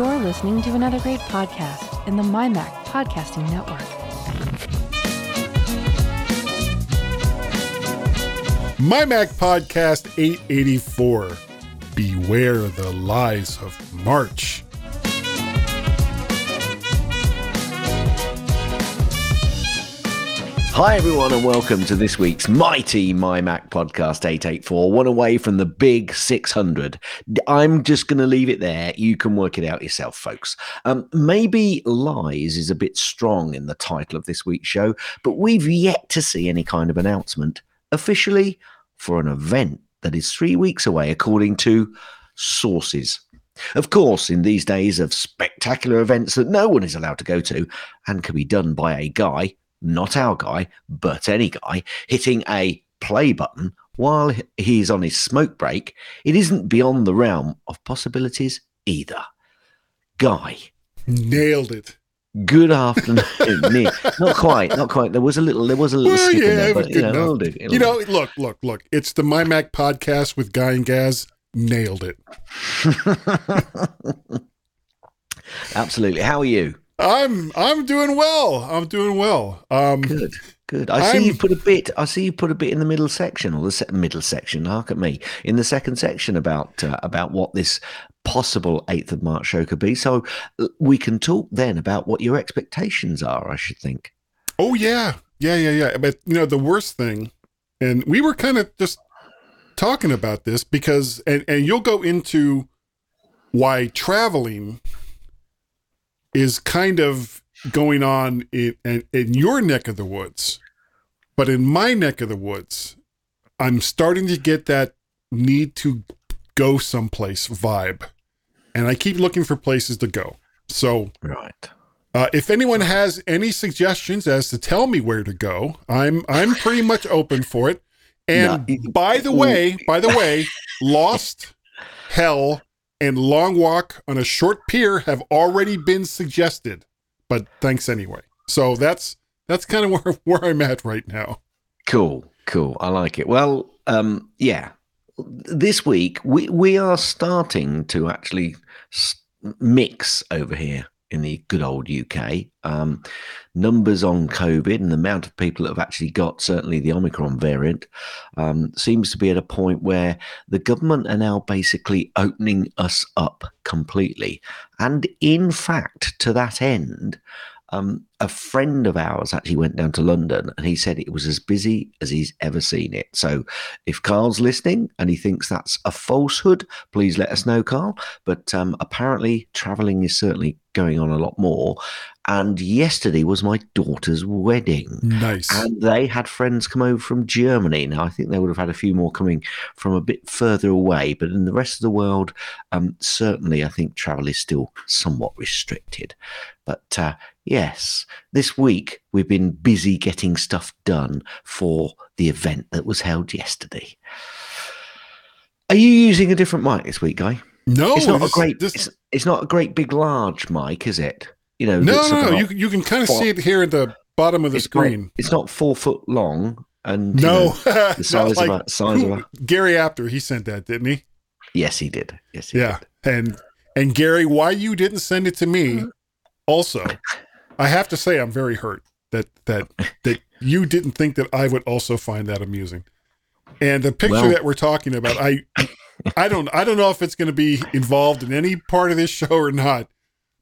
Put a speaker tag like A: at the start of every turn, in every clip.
A: You're listening to another great podcast in the MyMac Podcasting Network.
B: MyMac Podcast 884. Beware the lies of March.
C: Hi, everyone, and welcome to this week's mighty My Mac Podcast 884, one away from the big 600. I'm just going to leave it there. You can work it out yourself, folks. Um, maybe lies is a bit strong in the title of this week's show, but we've yet to see any kind of announcement officially for an event that is three weeks away, according to sources. Of course, in these days of spectacular events that no one is allowed to go to and can be done by a guy not our guy, but any guy, hitting a play button while he's on his smoke break, it isn't beyond the realm of possibilities either. Guy.
B: Nailed it.
C: Good afternoon. not quite, not quite. There was a little, there was a little
B: Well,
C: skip in
B: yeah,
C: there,
B: it was
C: but you know, do,
B: You know, look, look, look. It's the My Mac Podcast with Guy and Gaz. Nailed it.
C: Absolutely. How are you?
B: I'm I'm doing well. I'm doing well. Um
C: Good, good. I see you
B: I'm-
C: put a bit. I see you put a bit in the middle section or the se- middle section. Hark at me in the second section about uh, about what this possible eighth of March show could be. So uh, we can talk then about what your expectations are. I should think.
B: Oh yeah, yeah, yeah, yeah. But you know, the worst thing, and we were kind of just talking about this because, and and you'll go into why traveling is kind of going on in, in in your neck of the woods, but in my neck of the woods, I'm starting to get that need to go someplace vibe, and I keep looking for places to go. So
C: Right.
B: uh, if anyone has any suggestions as to tell me where to go, I'm I'm pretty much open for it. And
C: No,
B: by the way, by the way, Lost, Hell, and Long Walk on a Short Pier have already been suggested. But thanks anyway. So that's that's kind of where where I'm at right now.
C: Cool, cool. I like it. Well, um, yeah. This week we we are starting to actually mix over here in the good old UK. Um, numbers on COVID and the amount of people that have actually got certainly the Omicron variant um, seems to be at a point where the government are now basically opening us up completely. And in fact, to that end, um, a friend of ours actually went down to London and he said it was as busy as he's ever seen it. So if Carl's listening and he thinks that's a falsehood, please let us know, Carl. But um, apparently, traveling is certainly going on a lot more. And yesterday was my daughter's wedding.
B: Nice.
C: And they had friends come over from Germany. Now, I think they would have had a few more coming from a bit further away, but in the rest of the world, um, certainly I think travel is still somewhat restricted. But uh, yes, this week we've been busy getting stuff done for the event that was held yesterday. Are you using a different mic this week, Guy?
B: no,
C: it's not
B: this-
C: a great.
B: this-
C: it's, it's not a great big large mic, is it? You know,
B: no, no, no. You you can kind of
C: four-
B: see it here at the bottom of the
C: it's
B: screen.
C: Not, it's not four foot long, and you
B: no,
C: know, the size
B: like
C: of a size of
B: who-
C: a.
B: Gary Apter. He sent that, didn't he?
C: Yes, he did. Yes, he
B: Yeah,
C: did.
B: and and Gary, why you didn't send it to me? Also, I have to say I'm very hurt that that that you didn't think that I would also find that amusing. And the picture
C: Well-
B: that we're talking about, I I don't I don't know if it's going to be involved in any part of this show or not,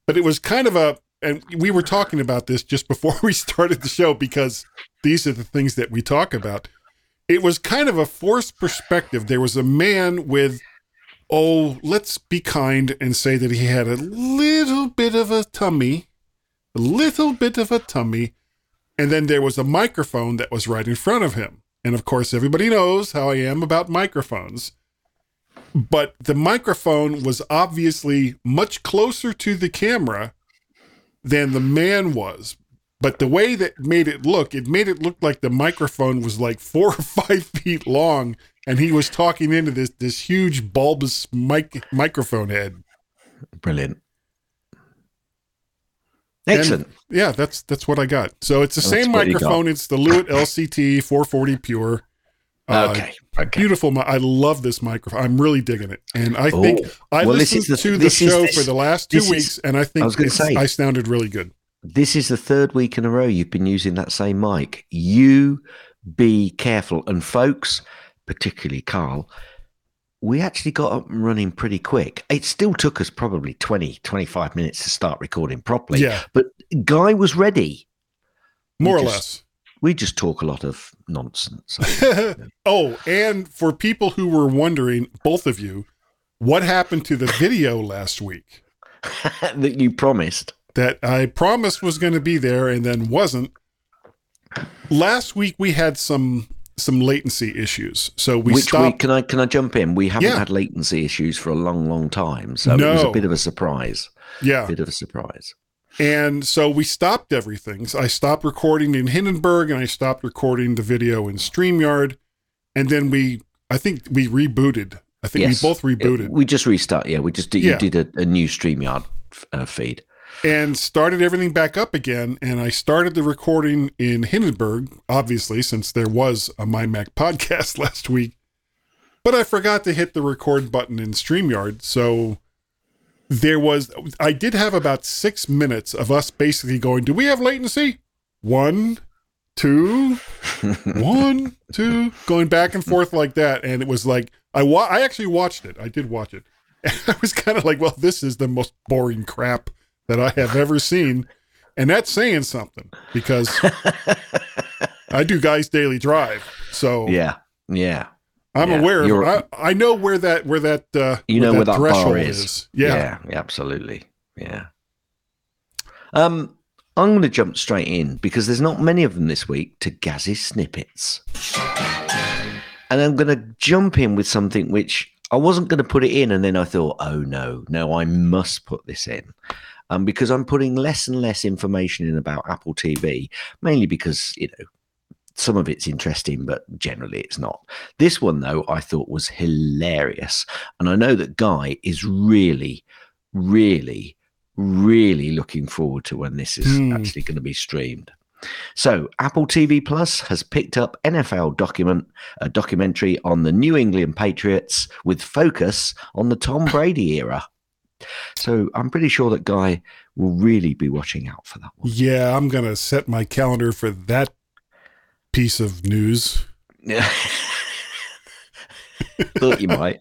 B: but it was kind of a and we were talking about this just before we started the show because these are the things that we talk about. It was kind of a forced perspective. There was a man with oh, let's be kind and say that he had a little bit of a tummy, a little bit of a tummy, and then there was a microphone that was right in front of him. And of course, everybody knows how I am about microphones. But the microphone was obviously much closer to the camera than the man was. But the way that made it look, it made it look like the microphone was like four or five feet long, and he was talking into this this huge bulbous mic microphone head.
C: Brilliant.
B: And, yeah, that's that's what I got. So it's the
C: That's
B: same
C: what you got.
B: microphone. It's the Lewitt LCT 440 Pure. Uh,
C: Okay. Okay.
B: Beautiful. I love this microphone. I'm really digging it. And I
C: Oh.
B: think I
C: Well,
B: listened
C: is the-
B: to the show for the last two
C: this is-
B: weeks, and I think
C: I was gonna say.
B: I sounded really good.
C: This is the third week in a row you've been using that same mic. You be careful. And folks, particularly Carl, we actually got up and running pretty quick. It still took us probably 20, 25 minutes to start recording properly.
B: Yeah,
C: But Guy was ready.
B: more or
C: just- We just talk a lot of nonsense.
B: oh, and for people who were wondering, both of you, what happened to the video last week
C: that you promised.
B: that I promised was going to be there and then wasn't? Last week we had some some latency issues, so we
C: Which
B: stopped.
C: week can I can I jump in? We haven't
B: Yeah.
C: had latency issues for a long, long time. So it was a bit of a surprise.
B: yeah,
C: Bit of a surprise.
B: And so we stopped everything. So I stopped recording in Hindenburg and I stopped recording the video in StreamYard. And then we, I think we rebooted. I think
C: Yes.
B: we both rebooted
C: We just restart. Yeah, we just did,
B: Yeah.
C: you did a, a new StreamYard uh, feed.
B: And started everything back up again. And I started the recording in Hindenburg, obviously, since there was a My Mac podcast last week. But I forgot to hit the record button in StreamYard. So there was, I did have about six minutes of us basically going, Do we have latency? One, two, one, two, going back and forth like that. And it was like, I, wa- I actually watched it. I did watch it. And I was kind of like, well, this is the most boring crap that I have ever seen. And that's saying something because I do Guys Daily Drive. So
C: Yeah, yeah.
B: I'm
C: yeah.
B: aware of I, I know where that, where that, uh,
C: You know where that bar
B: threshold
C: is.
B: Yeah.
C: yeah, absolutely. Yeah. Um, I'm going to jump straight in because there's not many of them this week to Gaz's snippets, and I'm going to jump in with something which I wasn't going to put it in, and then I thought, oh no, no, I must put this in. Um, because I'm putting less and less information in about Apple TV, mainly because you know some of it's interesting, but generally it's not. This one, though, I thought was hilarious. And I know that Guy is really, really, really looking forward to when this is
B: Hmm.
C: actually going to be streamed. So, Apple TV Plus has picked up NFL document a documentary on the New England Patriots with focus on the Tom Brady era. So, I'm pretty sure that Guy will really be watching out for that one.
B: Yeah. I'm going to set my calendar for that piece of news.
C: Yeah, Thought you might.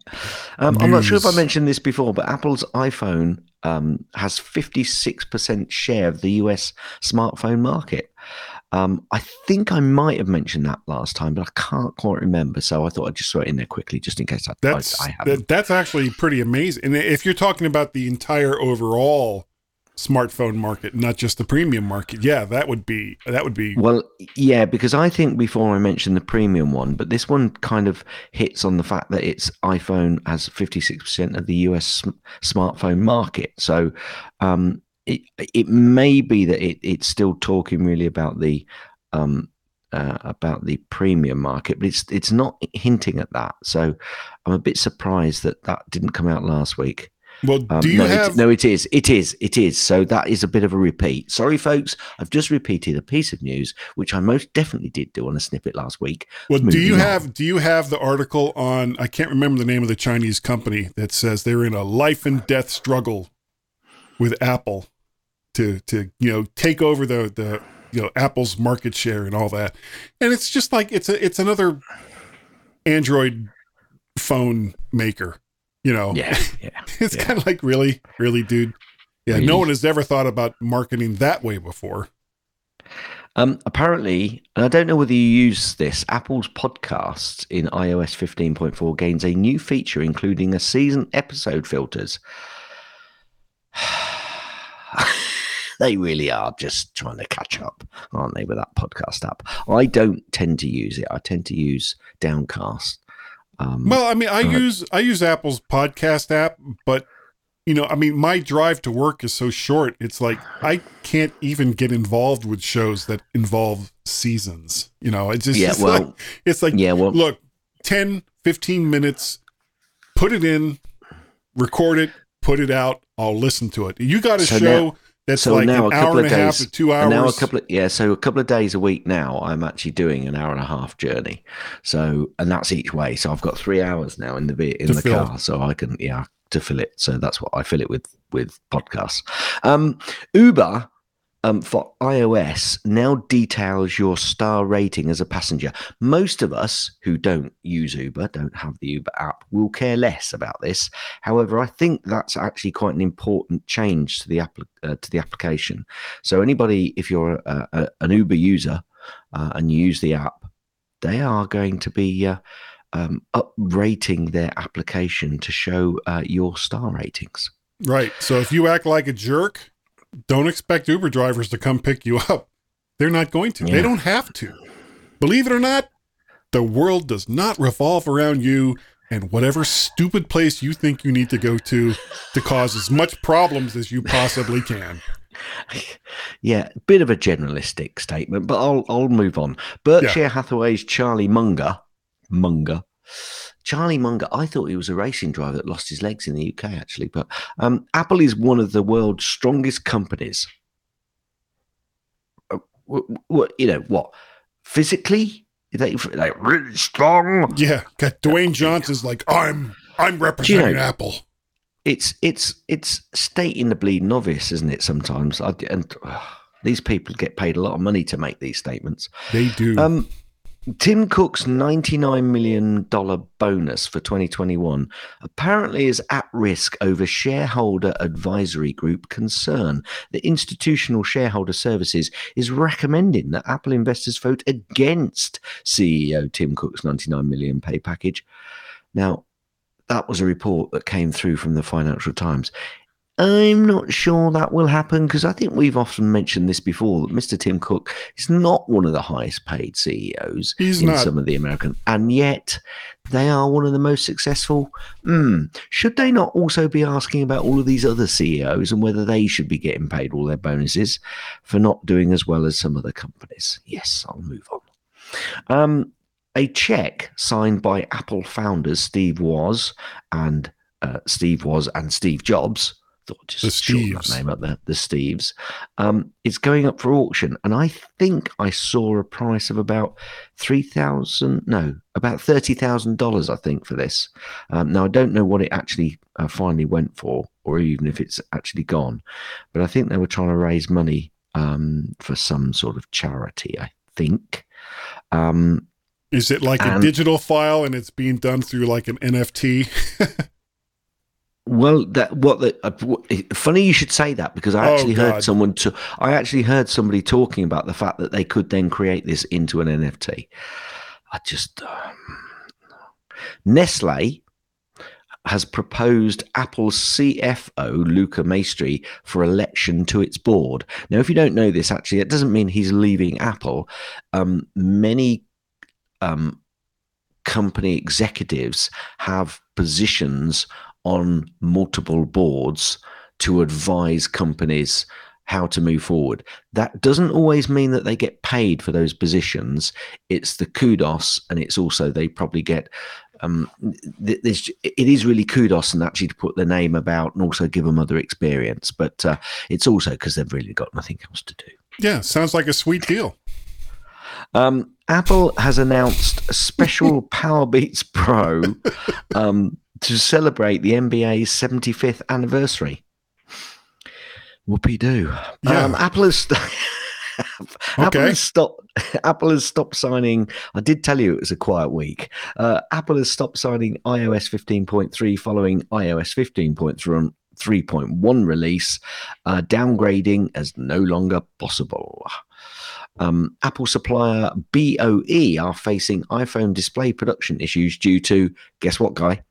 C: Um, I'm not sure if I mentioned this before, but Apple's iPhone um, has 56% share of the US smartphone market. Um, I think I might have mentioned that last time, but I can't quite remember. So I thought I'd just throw it in there quickly, just in case I,
B: That's
C: I, I
B: that, that's actually pretty amazing. And if you're talking about the entire overall smartphone market, not just the premium market, yeah, that would be that would be
C: Well, yeah, because I think before I mentioned the premium one, but this one kind of hits on the fact that its iPhone has 56% of the US smartphone market. So um, it it may be that it, it's still talking really about the um, uh, about the premium market, but it's it's not hinting at that. So I'm a bit surprised that that didn't come out last week.
B: well.
C: Um,
B: do you
C: no, it-
B: have
C: no, it is. It is. It is. So that is a bit of a repeat. Sorry, folks. I've just repeated a piece of news, which I most definitely did do on a snippet last week.
B: well? Do you
C: on.
B: have do you have the article on? I can't remember the name of the Chinese company that says they're in a life and death struggle with Apple to to you know take over the the you know Apple's market share and all that. And it's just like it's a it's another Android phone maker. You know,
C: Yeah, yeah.
B: it's
C: Yeah.
B: kind of like really, really, dude. Yeah,
C: Really?
B: no one has ever thought about marketing that way before.
C: Um, apparently, and I don't know whether you use this, Apple's podcast in iOS 15.4 gains a new feature, including a season episode filters. they really are just trying to catch up, aren't they, with that podcast app? I don't tend to use it. I tend to use Downcast. Um,
B: Well, I mean, I
C: Right.
B: use I use Apple's podcast app, but you know, I mean, my drive to work is so short. It's like I can't even get involved with shows that involve seasons. You know, it's just,
C: yeah,
B: it's
C: well,
B: like it's like
C: yeah, well,
B: look, 10, 15 minutes, put it in, record it, put it out. I'll listen to it. You got a
C: So
B: show That's
C: so
B: like
C: now
B: an
C: a
B: hour
C: couple
B: and
C: of
B: a half
C: days,
B: two
C: and
B: hours.
C: now a couple of yeah, so a couple of days a week now. I'm actually doing an hour and a half journey. So and that's each way. So I've got three hours now in the in the
B: fill.
C: car, so I can yeah to fill it. So that's what I fill it with with podcasts. Um, Uber. Um, for iOS now details your star rating as a passenger. Most of us who don't use Uber, don't have the Uber app, will care less about this. However, I think that's actually quite an important change to the app uh, to the application. So anybody, if you're a, a, an Uber user uh, and you use the app, they are going to be uh, um, uprating their application to show uh, your star ratings.
B: Right. So if you act like a jerk, don't expect Uber drivers to come pick you up. They're not going to. They don't have to. Believe it or not, the world does not revolve around you and whatever stupid place you think you need to go to to cause as much problems as you possibly can.
C: yeah, bit of a generalistic statement, but I'll I'll move on. Berkshire Hathaway's Charlie Munger, Munger, Charlie Munger. I thought he was a racing driver that lost his legs in the UK, actually. But um, Apple is one of the world's strongest companies. Uh, you know? What physically? They like really strong.
B: Yeah. Dwayne Johnson's like, I'm I'm representing
C: know-
B: Apple.
C: It's it's it's stating the bleeding obvious, isn't it? Sometimes, I, and uh, these people get paid a lot of money to make these statements.
B: They do.
C: Um, Tim Cook's $99 million bonus for 2021 apparently is at risk over shareholder advisory group concern. The Institutional Shareholder Services is recommending that Apple investors vote against CEO Tim Cook's 99 million pay package. Now, that was a report that came through from the Financial Times. I'm not sure that will happen because I think we've often mentioned this before that Mr. Tim Cook is not one of the highest paid CEOs
B: He's
C: in
B: not.
C: some of the American, and yet they are one of the most successful. Hmm. Should they not also be asking about all of these other CEOs and whether they should be getting paid all their bonuses for not doing as well as some other companies? Yes, I'll move on. Um, a check signed by Apple founders Steve Woz and uh, Steve Woz and Steve Jobs. Thought just
B: The
C: shorten that
B: Steves.
C: name up there. The Steves. Um, it's going up for auction, and I think I saw a price of about three thousand. No, about thirty thousand dollars. I think for this. Um, now I don't know what it actually uh, finally went for, or even if it's actually gone. But I think they were trying to raise money um, for some sort of charity. I think. Um,
B: Is it like a digital file and it's being done through like an NFT?
C: Well, that what the uh, funny you should say that because I
B: Oh,
C: actually heard someone to I actually heard somebody talking about the fact that they could then create this into an NFT. I just um, Nestle has proposed Apple's CFO Luca Maestri for election to its board. Now, if you don't know this, actually, it doesn't mean he's leaving Apple. Um, many um, company executives have positions on multiple boards to advise companies how to move forward. That doesn't always mean that they get paid for those positions. It's the kudos, and it's also they probably get. Um, th- there's, it is really kudos and actually to put the name about and also give them other experience, but uh, it's also because they've really got nothing else to do.
B: yeah, sounds like a sweet deal.
C: Um, Apple has announced a special Power Beats Pro um, to celebrate the NBA's 75th anniversary. Whoopie doo.
B: Yeah.
C: Um, Apple has. St- Apple
B: Okay.
C: has stopped. Apple has stopped signing. I did tell you it was a quiet week. Uh, Apple has stopped signing iOS 15.3 following iOS 15.3 3.1 release. Uh, downgrading as no longer possible. Um, Apple supplier BOE are facing iPhone display production issues due to guess what, guy?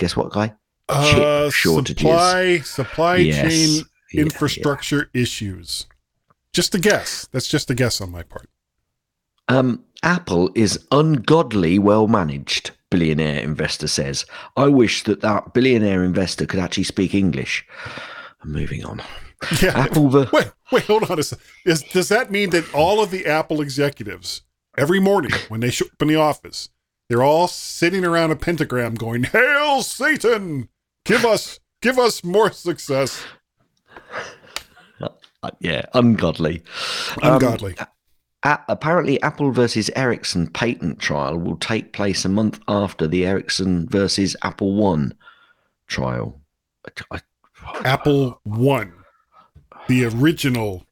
C: Guess what, guy? Chip
B: Uh,
C: shortages.
B: Supply, supply
C: Yes.
B: chain
C: Yeah,
B: infrastructure issues. Just a guess. That's just a guess on my part.
C: Um, Apple is ungodly well managed. Billionaire investor says. I wish that that billionaire investor could actually speak English. I'm moving on.
B: Yeah.
C: Apple the
B: Wait, wait, hold on a second. Is, does that mean that all of the Apple executives, every morning when they show up in the office, they're all sitting around a pentagram going, Hail Satan! Give us give us more success.
C: Uh, yeah, ungodly. Um,
B: Ungodly.
C: a- apparently, Apple versus Ericsson patent trial will take place a month after the Ericsson versus Apple One trial. I-
B: Apple One, the original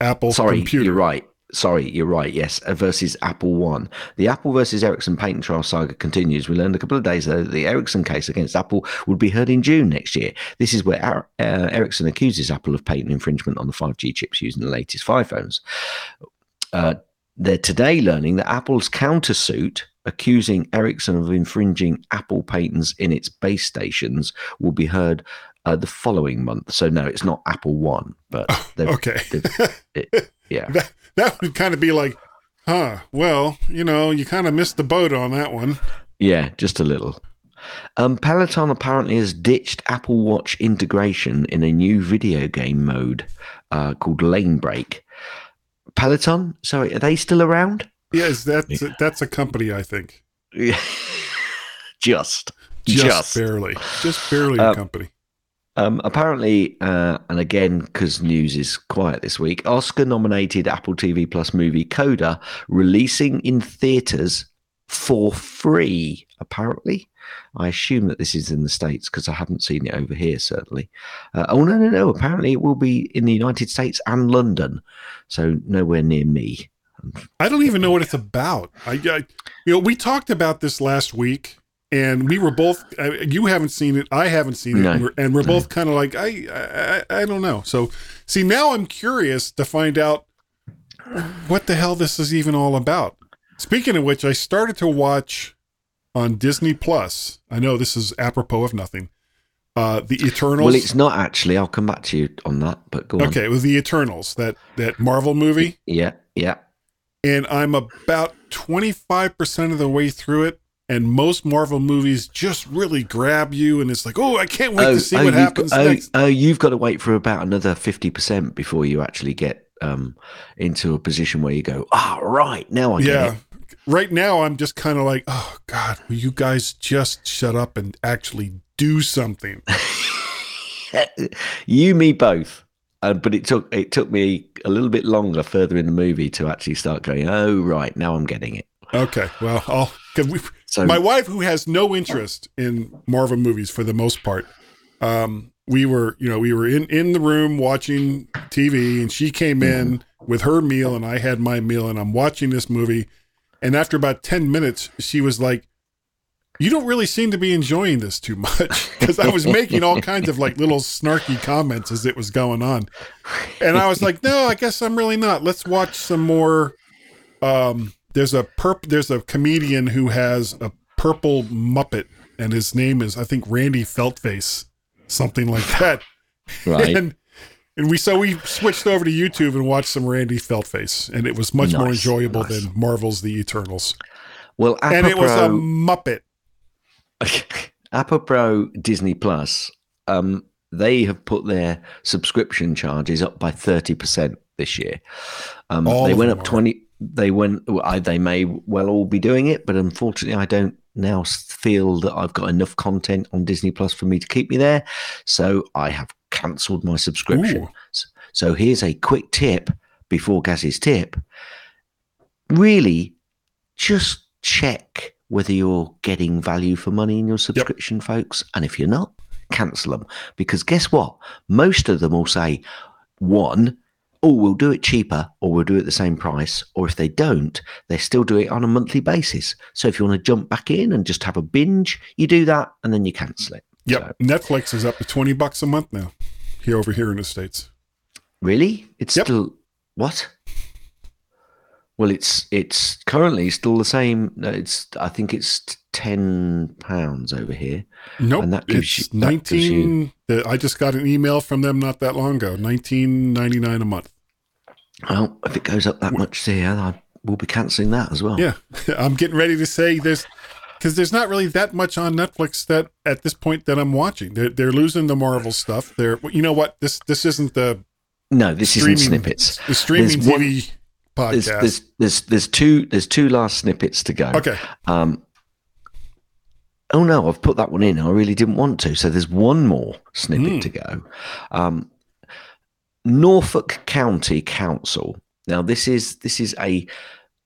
B: Apple
C: Sorry,
B: computer.
C: you're right. Sorry, you're right. Yes, uh, versus Apple One. The Apple versus Ericsson patent trial saga continues. We learned a couple of days ago that the Ericsson case against Apple would be heard in June next year. This is where Ar- uh, Ericsson accuses Apple of patent infringement on the 5G chips used in the latest five phones. Uh, they're today learning that Apple's countersuit accusing Ericsson of infringing Apple patents in its base stations will be heard uh, the following month. So no, it's not Apple One, but they've-
B: Okay.
C: it- yeah.
B: that, that would kind of be like, huh, well, you know, you kind of missed the boat on that one.
C: Yeah, just a little. Um, Peloton apparently has ditched Apple Watch integration in a new video game mode uh, called Lane Break. Peloton, sorry, are they still around?
B: Yes, that's that's a company, I think.
C: just,
B: Just,
C: just.
B: barely. Just barely
C: Uh,
B: a company.
C: Um, apparently, uh, and again, because news is quiet this week, Oscar nominated Apple TV Plus movie Coda releasing in theaters for free, apparently. I assume that this is in the States because I haven't seen it over here, certainly. Uh, oh, no, no, no. Apparently, it will be in the United States and London. So, nowhere near me.
B: I don't even know what it's about. I, I you know, we talked about this last week and we were both uh, you haven't seen it, I haven't seen it,
C: No.
B: and we're, and we're both kind of like I, I I don't know. So, see, now I'm curious to find out what the hell this is even all about. Speaking of which, I started to watch on Disney Plus. I know this is apropos of nothing. Uh, the Eternals.
C: Well, it's not actually. I'll come back to you on that, but go on.
B: okay, it was the Eternals that that Marvel movie.
C: Yeah, yeah.
B: and I'm about 25% of the way through it. And most Marvel movies just really grab you, and it's like, oh, I can't wait to see what
C: you've
B: happens
C: got, oh,
B: next.
C: oh, you've got to wait for about another fifty percent before you actually get um, into a position where you go, ah, right now I
B: yeah. Right now, I'm just kind of like, oh, God, will you guys just shut up and actually do something?
C: you, me, both. Uh, but it took it took me a little bit longer further in the movie to actually start going. Oh, right now I'm getting it.
B: Okay, well, I'll. Cause we,
C: So
B: my wife, who has no interest in Marvel movies for the most part, um, we were, you know, we were in in the room watching TV, and she came in with her meal, and I had my meal, and I'm watching this movie, and after about ten minutes, she was like, "You don't really seem to be enjoying this too much," because I was making all kinds of like little snarky comments as it was going on, and I was like, "No, I guess I'm really not. Let's watch some more." Um, there's a perp there's a comedian who has a purple muppet and his name is i think randy feltface something like that
C: right,
B: and and we so we switched over to youtube and watched some randy feltface and it was much more enjoyable
C: nice.
B: than marvel's the eternals
C: well,
B: and it was a
C: apropos-
B: muppet
C: apropos Disney Plus, um, they have put their subscription charges up by thirty percent this year. Um, they went up twenty. They went. I, they may well all be doing it, but unfortunately, I don't now feel that I've got enough content on Disney Plus for me to keep me there. So I have cancelled my subscription.
B: Ooh.
C: So here's a quick tip before Gaz's tip. Really, just check whether you're getting value for money in your subscription, folks. And if you're not, cancel them. Because guess what? Most of them will say, one, oh, we'll do it cheaper or we'll do it the same price. Or if they don't, they still do it on a monthly basis. So if you want to jump back in and just have a binge, you do that and then you cancel it.
B: yep netflix is up to 20 bucks a month now here over here in the states
C: Really? It's
B: Yep.
C: still what? Well, it's it's currently still the same. Uh, it's I think it's ten pounds over here.
B: nope
C: And that gives
B: it's
C: you- that gives you-
B: 19 i just got an email from them not that long ago 19.99 a month
C: Well, if it goes up that much here, I will be cancelling that as well.
B: Yeah, I'm getting ready to say there's because there's not really that much on Netflix that at this point that I'm watching. They're they're losing the Marvel stuff. They're you know what this this isn't the
C: No, this isn't snippets.
B: the streaming
C: There's
B: TV podcast.
C: there's there's there's two there's two last snippets to go.
B: okay,
C: Um. Oh no, I've put that one in. I really didn't want to. So there's one more snippet
B: Hmm.
C: to go. Um, Norfolk County Council. Now, this is this is a,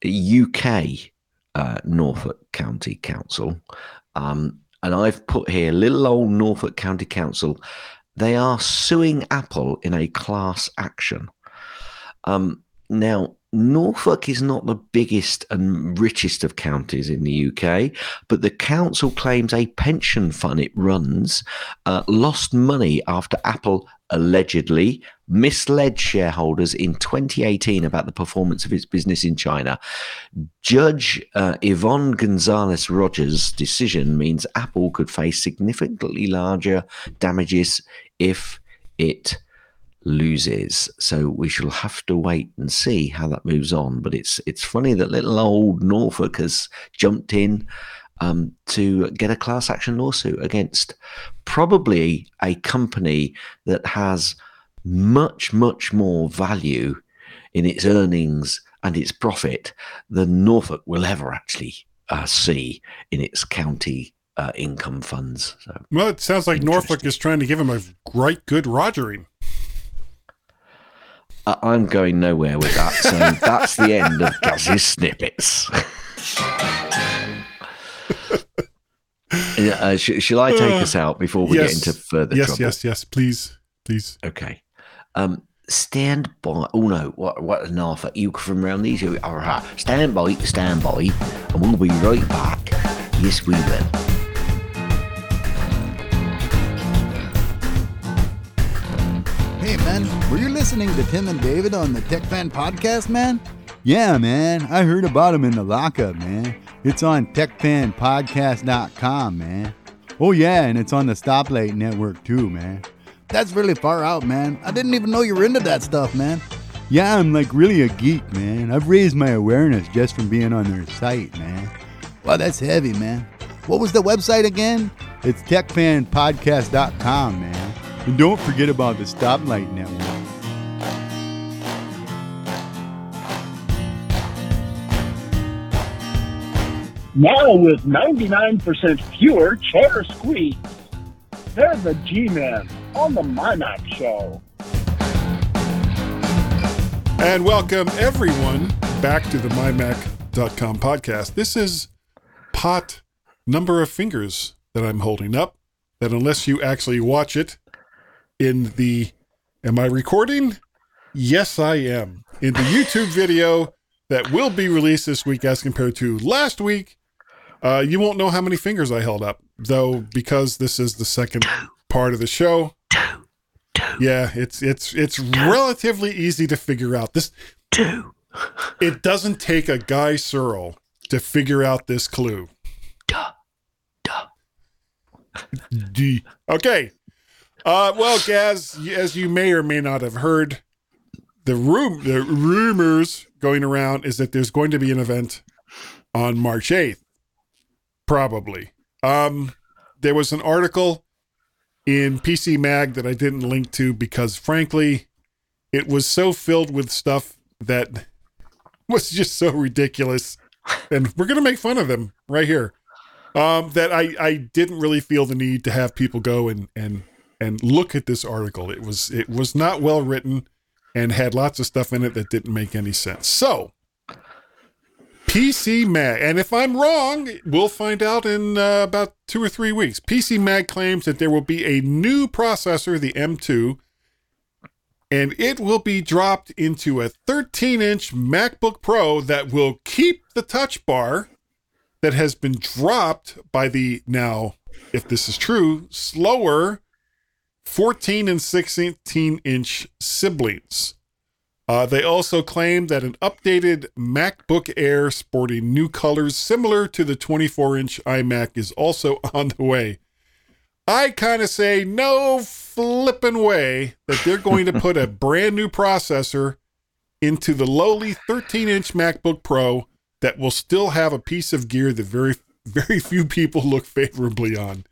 C: a UK uh, Norfolk County Council, um, and I've put here little old Norfolk County Council. They are suing Apple in a class action. Um, now, Norfolk is not the biggest and richest of counties in the UK, but the council claims a pension fund it runs uh, lost money after Apple allegedly misled shareholders in 2018 about the performance of its business in China. Judge uh, Yvonne Gonzalez Rogers' decision means Apple could face significantly larger damages if it loses. So we shall have to wait and see how that moves on. But it's it's funny that little old Norfolk has jumped in um, to get a class action lawsuit against probably a company that has much much more value in its earnings and its profit than Norfolk will ever actually uh, see in its county uh, income funds. So,
B: Well, it sounds like Norfolk is trying to give him a right good rogering.
C: I'm going nowhere with that. So that's the end of Gaz's snippets. uh, sh- shall I take us out before we
B: Yes.
C: get into further
B: yes,
C: trouble?
B: yes, yes. Please, please.
C: Okay. Um, stand by. Oh no! What? What? Norfolk? You from around these? All right. Stand by. Stand by. And we'll be right back. Yes, we will.
D: Hey man, were you listening to Tim and David on the Tech Fan Podcast, man? Yeah, man. I heard about them in the lockup, man. It's on techfanpodcast.com, man. Oh yeah, and it's on the Stoplight Network too, man. That's really far out, man. I didn't even know you were into that stuff, man. Yeah, I'm like really a geek, man. I've raised my awareness just from being on their site, man. Wow, that's heavy, man. What was the website again? It's techfanpodcast.com, man. And don't forget about the Stoplight Network.
E: Now with 99% fewer chair squeaks. They're the G-Men on the MyMac Show.
B: And welcome everyone back to the mymac.com podcast. This is pot number of fingers that I'm holding up. That unless you actually watch it in the am I recording? Yes, I am. In the YouTube video that will be released this week as compared to last week, uh, you won't know how many fingers I held up, though, because this is the second part of the show. Yeah, it's it's it's relatively easy to figure out. This
C: Two.
B: it doesn't take a Guy Serle to figure out this clue.
C: Duh. Duh.
B: D. Okay. Uh, well, Gaz, as you may or may not have heard, the room, the rumors going around is that there's going to be an event on March 8th, probably. Um, there was an article in PC Mag that I didn't link to because, frankly, it was so filled with stuff that was just so ridiculous, and we're gonna make fun of them right here um, that I, I didn't really feel the need to have people go and, and and look at this article. It was it was not well written and had lots of stuff in it that didn't make any sense. So PC Mag, and if I'm wrong, we'll find out in uh, about two or three weeks. PC Mag claims that there will be a new processor, the M2, and it will be dropped into a 13 inch MacBook Pro that will keep the touch bar that has been dropped by the now, if this is true, slower 14 and 16 inch siblings. Uh, they also claim that an updated MacBook Air sporting new colors similar to the 24 inch iMac is also on the way. I kind of say no flipping way that they're going to put a brand new processor into the lowly 13 inch MacBook Pro that will still have a piece of gear that very very few people look favorably on.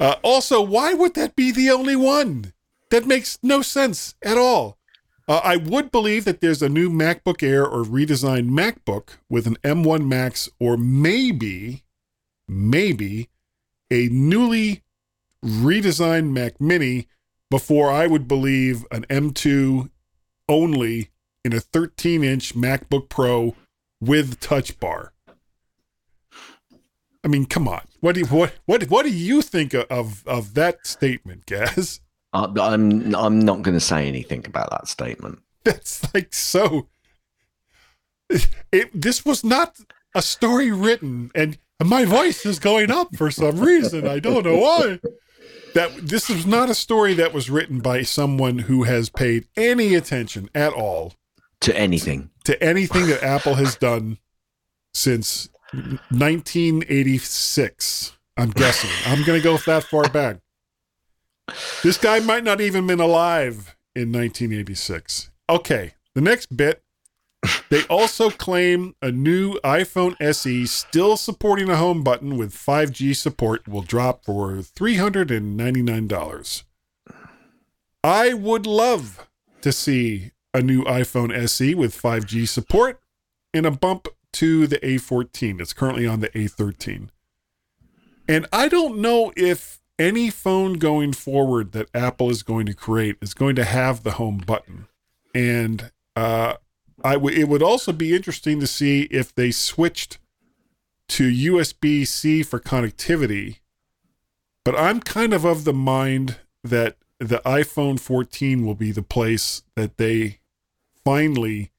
B: Uh, also, why would that be the only one? That makes no sense at all. Uh, I would believe that there's a new MacBook Air or redesigned MacBook with an M1 Max or maybe, maybe a newly redesigned Mac Mini before I would believe an M2 only in a 13 inch MacBook Pro with touch bar. I mean, come on. What do you, what what what do you think of of that statement, Gaz?
C: Uh, I- I'm I'm not going to say anything about that statement.
B: That's like so. It, this was not a story written, and my voice is going up for some reason. I don't know why. That this is not a story that was written by someone who has paid any attention at all
C: To anything.
B: to anything that Apple has done since 1986. I'm guessing. I'm going to go that far back. This guy might not even been alive in 1986. Okay, the next bit. They also claim a new iPhone SE still supporting a home button with 5G support will drop for $399. I would love to see a new iPhone SE with 5G support and a bump to the A14. It's currently on the A13. And I don't know if any phone going forward that Apple is going to create is going to have the home button. And uh, I w- it would also be interesting to see if they switched to USB C for connectivity. But I'm kind of of the mind that the iPhone 14 will be the place that they finally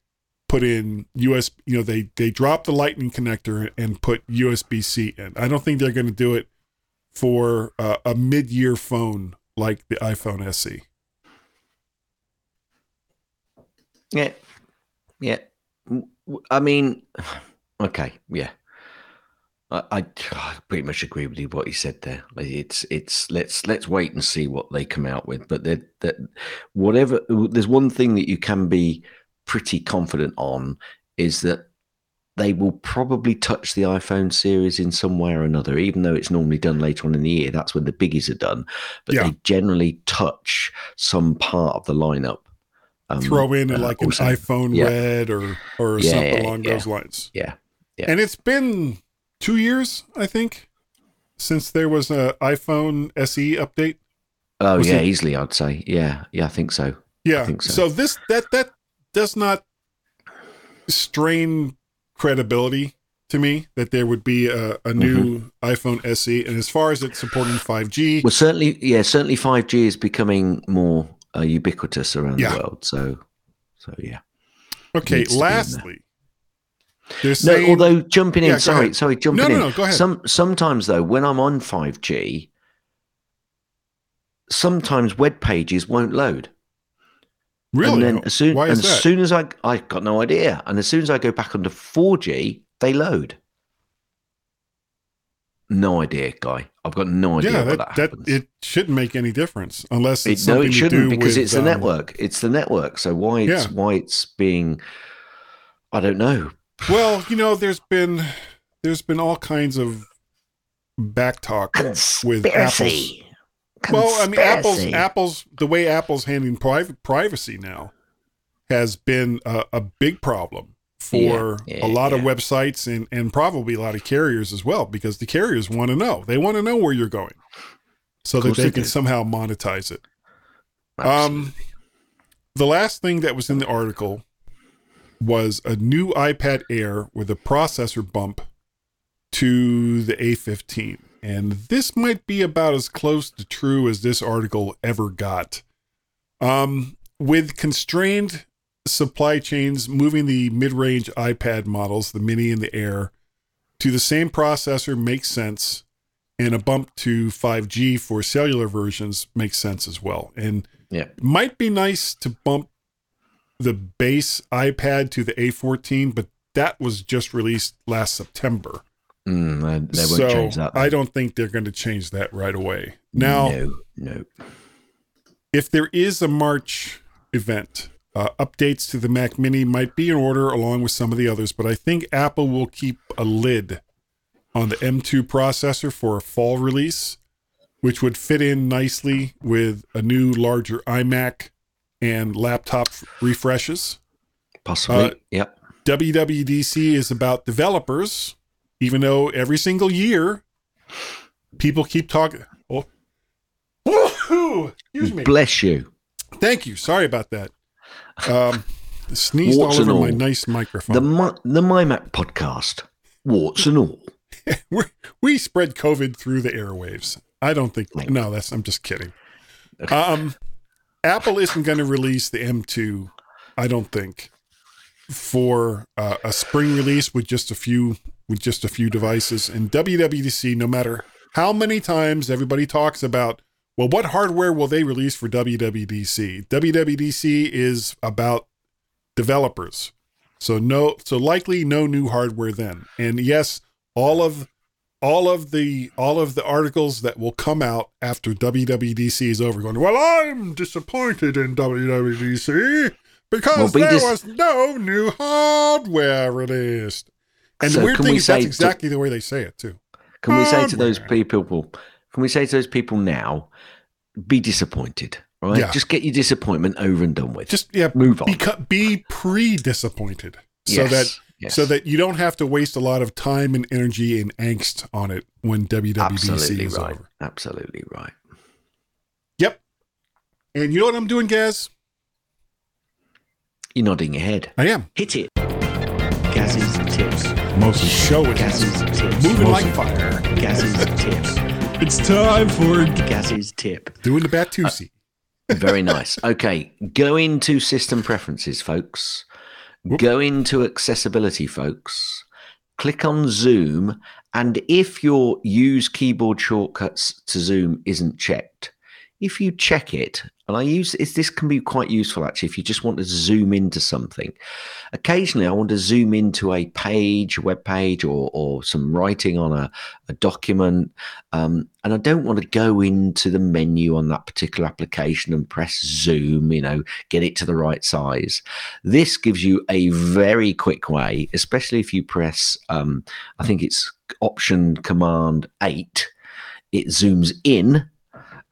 B: put in US you know they they drop the lightning connector and put USB-C in. I don't think they're going to do it for uh, a mid-year phone like the iPhone SE.
C: Yeah. Yeah. I mean, okay. Yeah. I, I I pretty much agree with you what you said there. It's it's let's let's wait and see what they come out with. But that whatever there's one thing that you can be pretty confident on is that they will probably touch the iPhone series in some way or another, even though it's normally done later on in the year. That's when the biggies are done. But
B: Yeah.
C: they generally touch some part of the lineup. Um,
B: Throw in
C: uh,
B: like an iPhone
C: Yeah.
B: Red or or
C: Yeah,
B: something along those lines.
C: Yeah. Yeah.
B: And it's been 2 years, I think, since there was a iPhone SE update.
C: Oh
B: Was
C: yeah,
B: it-
C: easily I'd say. Yeah, yeah, I think so.
B: Yeah.
C: think
B: so.
C: so.
B: this that that does not strain credibility to me that there would be a, a new iPhone SE. And as far as it supporting 5G,
C: Well, certainly, yeah, certainly five G is becoming more uh, ubiquitous around
B: Yeah.
C: the world. So, so yeah.
B: okay.
C: needs to be in there.
B: Lastly, they're
C: No,
B: saying
C: although jumping in,
B: Yeah,
C: sorry,
B: ahead.
C: sorry, jumping
B: No, no,
C: in.
B: no, go ahead.
C: Some sometimes though, when I'm on five G, sometimes web pages won't load.
B: Really,
C: And then as soon,
B: why
C: and
B: is
C: as soon as I, I got no idea. And as soon as I go back onto 4G, they load. No idea, guy. I've got no idea
B: yeah,
C: what
B: that,
C: that,
B: that
C: happens.
B: it shouldn't make any difference unless it's
C: It, no, it shouldn't because
B: with,
C: it's the
B: um,
C: network. It's the network. So why it's
B: Yeah.
C: why it's being, I don't know.
B: Well, you know, there's been there's been all kinds of back talk with Apple's.
C: Conspiracy.
B: Well, I mean, Apple's Apple's the way Apple's handling private privacy now has been a, a big problem for
C: Yeah, yeah,
B: a lot of websites and and probably a lot of carriers as well because the carriers want to know they want to know where you're going so that they
C: they
B: can
C: do.
B: somehow monetize it.
C: Absolutely.
B: Um, the last thing that was in the article was a new iPad Air with a processor bump to the A15. And this might be about as close to true as this article ever got. Um, with constrained supply chains moving the mid range iPad models, the Mini and the Air, to the same processor makes sense. And a bump to 5G for cellular versions makes sense as well. And
C: yeah.
B: might be nice to bump the base iPad to the A14, but that was just released last September.
C: Mm, they, they won't
B: so
C: change that.
B: I don't think they're going to change that right away. Now,
C: no, no.
B: if there is a March event, uh, updates to the Mac Mini might be in order along with some of the others, but I think Apple will keep a lid on the M2 processor for a fall release, which would fit in nicely with a new larger iMac and laptop refreshes.
C: Possibly.
B: Uh,
C: yep.
B: WWDC is about developers, even though every single year people keep talking. Oh. Excuse me.
C: Bless you.
B: Thank you. Sorry about that. Um, sneezed all over my nice microphone.
C: The Mi- the MyMac podcast, warts and all.
B: we we spread COVID through the airwaves. I don't think. No, that's. I'm just kidding. Um, Apple isn't going to release the M2. I don't think for uh, a spring release with just a few with just a few devices. And WWDC, no matter how many times everybody talks about, well, what hardware will they release for WWDC? WWDC is about developers. So no, so likely no new hardware then. And yes, all of all of the all of the articles that will come out after WWDC is over, going, well, I'm disappointed in WWDC because
C: Well, be
B: there was no new hardware released. And
C: So
B: the weird
C: can
B: thing
C: we
B: is that's
C: say to-
B: exactly the way they say it too.
C: Can we say oh, to those people? Can we say to those people now? Be disappointed, right?
B: Yeah.
C: Just get your disappointment over and done with.
B: Just yeah,
C: move on.
B: beca- be pre-disappointed so
C: Yes,
B: that
C: yes.
B: so that you don't have to waste a lot of time and energy and angst on it when WWDC
C: absolutely
B: is
C: right.
B: over.
C: Absolutely right.
B: Yep. And you know what I'm doing, Gaz?
C: You're nodding your head.
B: I am.
C: Hit it. Gaz's tips.
B: Mostly show it.
C: Gaz's tips.
B: Moving like fire.
C: Gassy's tips.
F: It's time for
C: Gassy's tip.
B: Doing the Batusi.
C: Uh, very nice. Okay, go into system preferences, folks. Go into accessibility, folks. Click on Zoom, and if your use keyboard shortcuts to Zoom isn't checked, if you check it, and I use is this can be quite useful actually if you just want to zoom into something. Occasionally, I want to zoom into a page, a web page, or or some writing on a, a document, um, and I don't want to go into the menu on that particular application and press zoom, you know, get it to the right size. This gives you a very quick way, especially if you press, um, I think it's Option Command 8, it zooms in,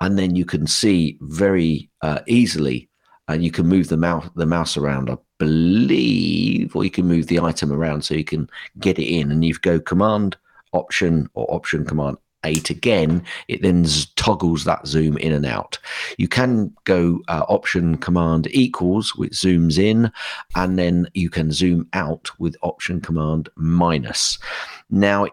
C: and then you can see very uh, easily. And you can move the mouse the mouse around, I believe, or you can move the item around so you can get it in. And you go Command Option or Option Command 8 again, it then toggles that zoom in and out. You can go uh, Option Command equals, which zooms in, and then you can zoom out with Option Command minus. Now, it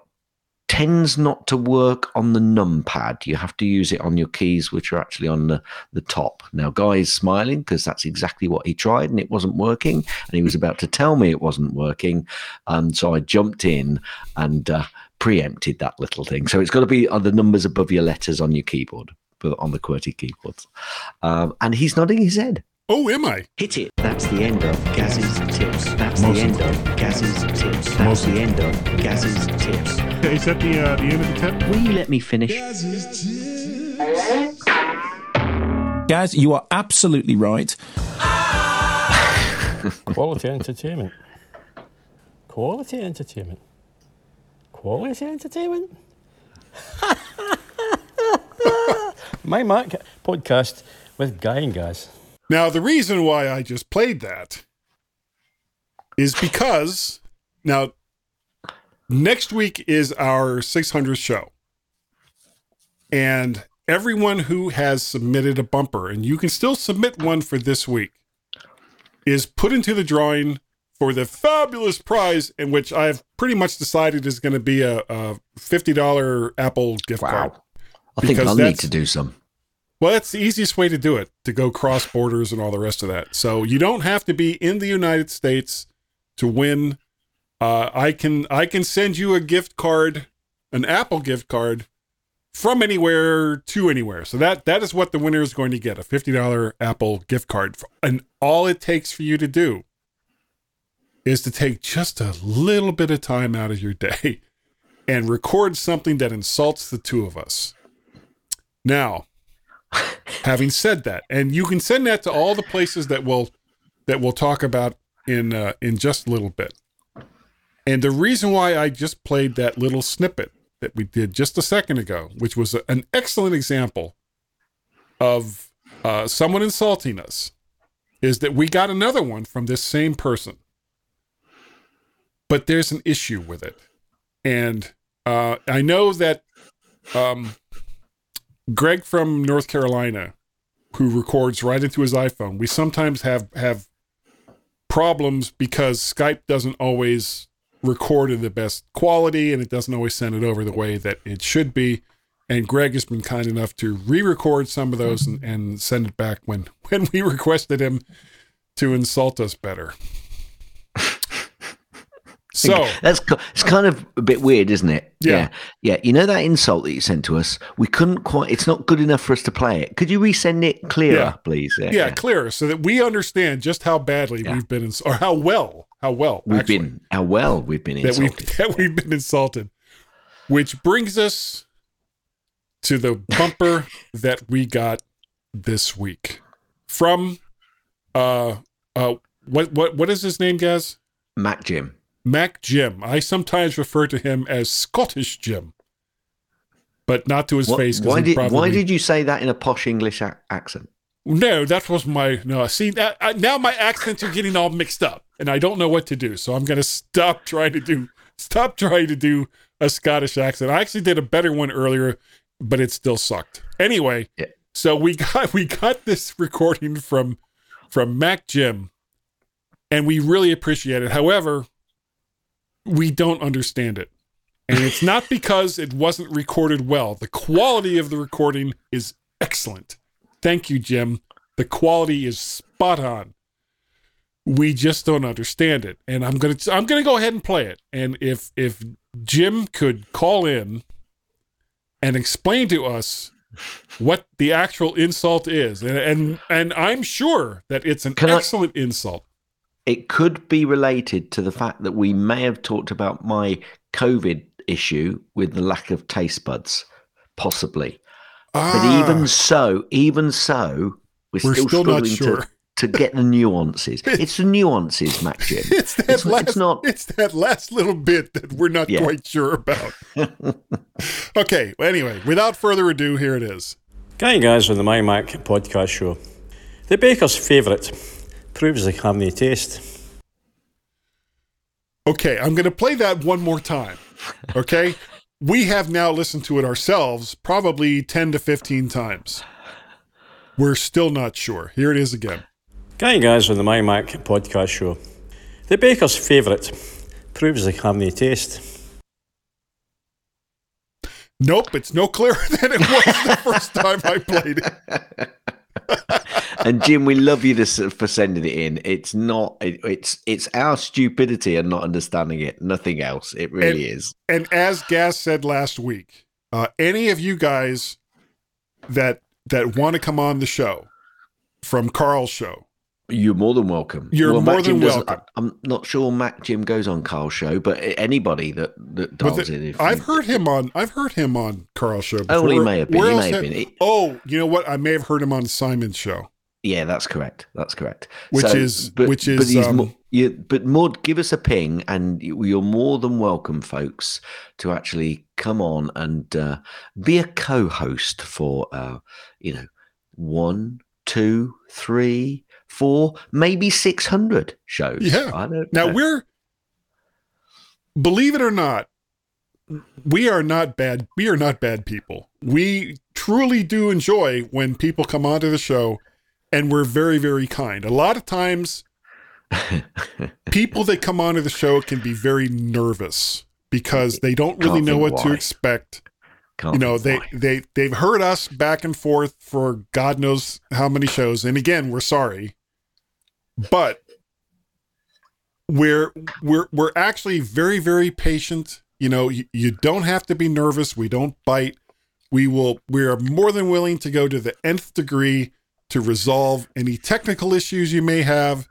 C: tends not to work on the numpad. You have to use it on your keys, which are actually on the, the top. Now, Guy's smiling because that's exactly what he tried and it wasn't working. And he was about to tell me it wasn't working. Um, so I jumped in and uh, preempted that little thing. So it's got to be on the numbers above your letters on your keyboard, on the QWERTY keyboards. Um, and he's nodding his head.
B: Oh, am I?
C: Hit it. That's the end of Gaz's tips. That's
B: Most
C: the end of Gaz's tips. That's
B: Most
C: the end of Gaz's tips.
B: Is that the uh, the end of the tip?
C: Will you let me finish?
F: Gaz, you are absolutely right.
G: Quality entertainment. Quality entertainment. Quality entertainment. My Mac podcast with Guy and Gaz.
B: Now, the reason why I just played that is because now next week is our 600th show. And everyone who has submitted a bumper, and you can still submit one for this week, is put into the drawing for the fabulous prize, in which I've pretty much decided is going to be a, a $50 Apple gift card.
C: Wow. I think I'll need to do some.
B: Well, that's the easiest way to do it, to go cross borders and all the rest of that. So you don't have to be in the United States to win. Uh, I can I can send you a gift card, an Apple gift card from anywhere to anywhere. So that that is what the winner is going to get, a $50 Apple gift card. And all it takes for you to do is to take just a little bit of time out of your day and record something that insults the two of us. Now, having said that and you can send that to all the places that will that we'll talk about in uh, in just a little bit. And the reason why i just played that little snippet that we did just a second ago which was a- an excellent example of uh, someone insulting us is that we got another one from this same person. But there's an issue with it. And uh, i know that um, Greg from North Carolina, who records right into his iPhone, we sometimes have have problems because Skype doesn't always record in the best quality and it doesn't always send it over the way that it should be. And Greg has been kind enough to re-record some of those and, and send it back when when we requested him to insult us better. So
C: That's it's kind of a bit weird, isn't it?
B: Yeah.
C: yeah, yeah. You know that insult that you sent to us. We couldn't quite. It's not good enough for us to play it. Could you resend it clearer,
B: Yeah.
C: please?
B: yeah, clearer so that we understand just how badly
C: Yeah.
B: we've been, ins- or how well, how well
C: We've
B: actually,
C: been how well we've been
B: that we've
C: insulted.
B: that we've been insulted. Which brings us to the bumper that we got this week from uh uh what what what is his name, guys?
C: Mac Jim.
B: Mac Jim. I sometimes refer to him as Scottish Jim, but not to his
C: What-
B: face.
C: why did
B: probably,
C: why did you say that in a posh English ac- accent?
B: No, that was my no. See that I, now my accents are getting all mixed up, and I don't know what to do. So I'm gonna stop trying to do stop trying to do a Scottish accent. I actually did a better one earlier, but it still sucked. Anyway,
C: Yeah.
B: so we got we got this recording from from Mac Jim, and we really appreciate it. However, we don't understand it. And it's not because it wasn't recorded well. The quality of the recording is excellent. Thank you, Jim. The quality is spot on. We just don't understand it. And I'm gonna I'm gonna go ahead and play it. And if if Jim could call in and explain to us what the actual insult is, and and, and I'm sure that it's an
C: Can I-
B: excellent insult.
C: It could be related to the fact that we may have talked about my COVID issue with the lack of taste buds, possibly. But
B: Ah,
C: even so, even so, we're,
B: We're
C: still,
B: still not
C: struggling
B: sure.
C: to, to get the nuances. It's the nuances, Mac Jim.
B: it's that
C: it's-
B: last
C: it's not-
B: it's that last little bit that we're not
C: Yeah.
B: quite sure about. okay, well, anyway, without further ado, here it is.
G: Guy guys on the My Mac podcast show. The baker's favourite proves they have no taste.
B: Okay, I'm going to play that one more time. Okay? we have now listened to it ourselves probably 10 to 15 times. We're still not sure. Here it is again.
G: Guy guys on the My Mac podcast show. The baker's favourite proves they have no taste.
B: Nope, it's no clearer than it was the first time I played it.
C: and Jim, we love you to, for sending it in. It's not. It, it's it's our stupidity and not understanding it. Nothing else. It really is.
B: And as Gaz said last week, uh, any of you guys that that want to come on the show from Carl's show,
C: You're more than welcome.
B: You're more
C: Mac
B: than
C: Jim
B: welcome.
C: I'm not sure Mac Jim goes on Carl's show, but anybody that that
B: But
C: dials
B: the-
C: in. If
B: I've
C: you-
B: heard him on. I've heard him on Carl's show. Before.
C: Oh, he may have been,
B: Where
C: he may have been.
B: Oh, you know what? I may have heard him on Simon's show.
C: Yeah, that's correct. That's correct.
B: Which is- which is,
C: he's
B: um,
C: mo- you, but Maud, give us a ping, and you- you're more than welcome, folks, to actually come on and uh, be a co-host for, uh, you know, one, two, three, four, maybe six hundred shows.
B: Yeah.
C: I don't
B: Now
C: know.
B: we're, believe it or not, we are not bad. We are not bad people. We truly do enjoy when people come onto the show, and we're very, very kind. A lot of times, people that come onto the show can be very nervous because they don't really
C: Can't
B: know what to expect.
C: Can't
B: you know they
C: why.
B: they they've heard us back and forth for god knows how many shows and again we're sorry but we're we're we're actually very very patient you know you, you don't have to be nervous we don't bite we will we are more than willing to go to the nth degree to resolve any technical issues you may have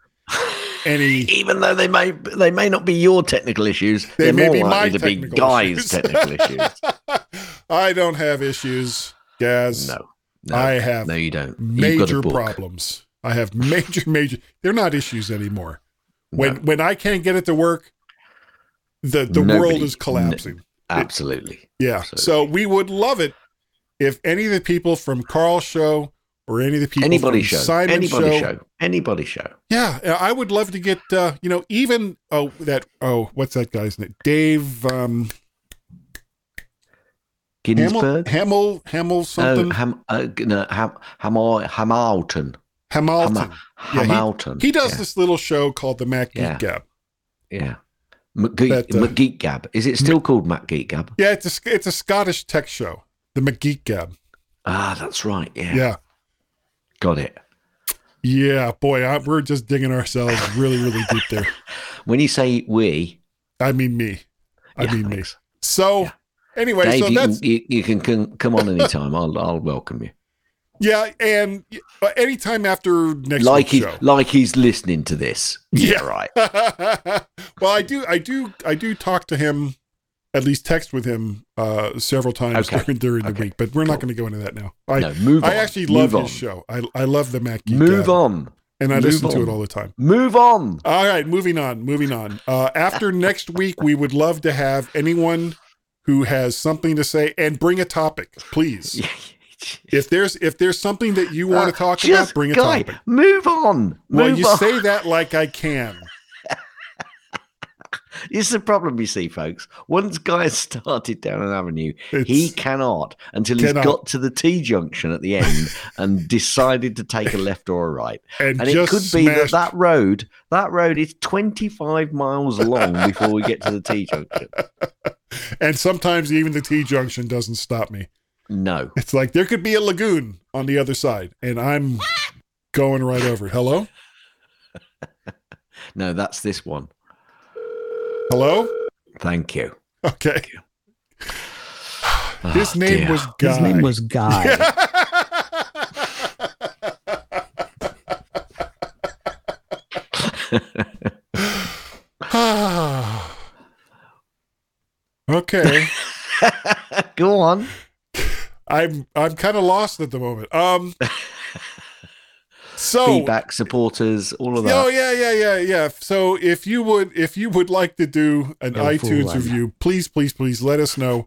B: any
C: even though they may they may not be your technical issues,
B: They may
C: more
B: be my
C: to be Guy's
B: issues.
C: technical issues.
B: i don't have issues Gaz.
C: No, no,
B: I have
C: no, you don't. You've
B: major problems. I have major, major. They're not issues anymore. When
C: No.
B: when I can't get it to work, the the world is collapsing.
C: Absolutely.
B: yeah.
C: absolutely.
B: So we would love it if any of the people from Carl's show or any of the people
C: Anybody show.
B: Simon's
C: Anybody
B: show,
C: show. Anybody show.
B: yeah, I would love to get uh, you know even oh that oh what's that guy's name Dave um
C: Ginsburg.
B: Hamil, Hamil something.
C: Oh, Ham, uh, no, Ham, Ham, Hamilton.
B: Hamilton.
C: Ham,
B: Yeah, he- He does
C: yeah,
B: this little show called the Mac Geek
C: Yeah.
B: Gab.
C: Yeah. McGeek,
B: that, uh,
C: McGeek Gab. Is it still called McGeek Gab?
B: Yeah, it's a, it's a Scottish tech show, the McGeek Gab.
C: Ah, that's right. Yeah.
B: Yeah.
C: Got it.
B: Yeah, boy, I, we're just digging ourselves really, really deep there.
C: When you say we,
B: I mean me. I
C: Yeah,
B: mean
C: thanks.
B: me. So, anyway,
C: Dave,
B: so
C: you,
B: that's
C: can, you, you can can come on anytime. I'll I'll welcome you.
B: Yeah, and uh, anytime after next
C: like
B: week's
C: he's
B: show.
C: like he's listening to this.
B: Yeah.
C: right.
B: well, I do, I do, I do talk to him, at least text with him uh, several times
C: Okay.
B: during, during the week. But we're not going to go into that now. I,
C: no, move on.
B: I actually love
C: move
B: his
C: on.
B: show. I, I love the Mac Geek
C: Move on.
B: and I
C: Move
B: listen to it all the time.
C: Move on.
B: All right, moving on, moving on. Uh, after next week, we would love to have anyone who has something to say and bring a topic, please. If there's if there's something that you want to
C: Uh,
B: talk
C: just,
B: about, bring a
C: guy,
B: topic.
C: Move on.
B: Well,
C: Move
B: you
C: on.
B: say that like I can.
C: This is the problem you see, folks. Once Guy has started down an avenue,
B: It's,
C: he cannot until he's
B: Cannot.
C: got to the T junction at the end and decided to take a left or a right.
B: and,
C: And it could be that that road, that road is 25 miles long before we get to the T junction.
B: and sometimes even the T junction doesn't stop me.
C: No.
B: It's like there could be a lagoon on the other side, and I'm going right over. Hello,
C: No, that's this one.
B: hello.
C: Thank you.
B: Okay. His
C: Oh,
B: name
C: dear.
B: was Guy.
H: His name was Guy.
B: okay.
C: Go on.
B: I'm I'm kind of lost at the moment. Um. So
C: Feedback, supporters, all of that.
B: Oh yeah, yeah, yeah, yeah. So if you would if you would like to do an
H: No
B: iTunes review, please, please, please let us know.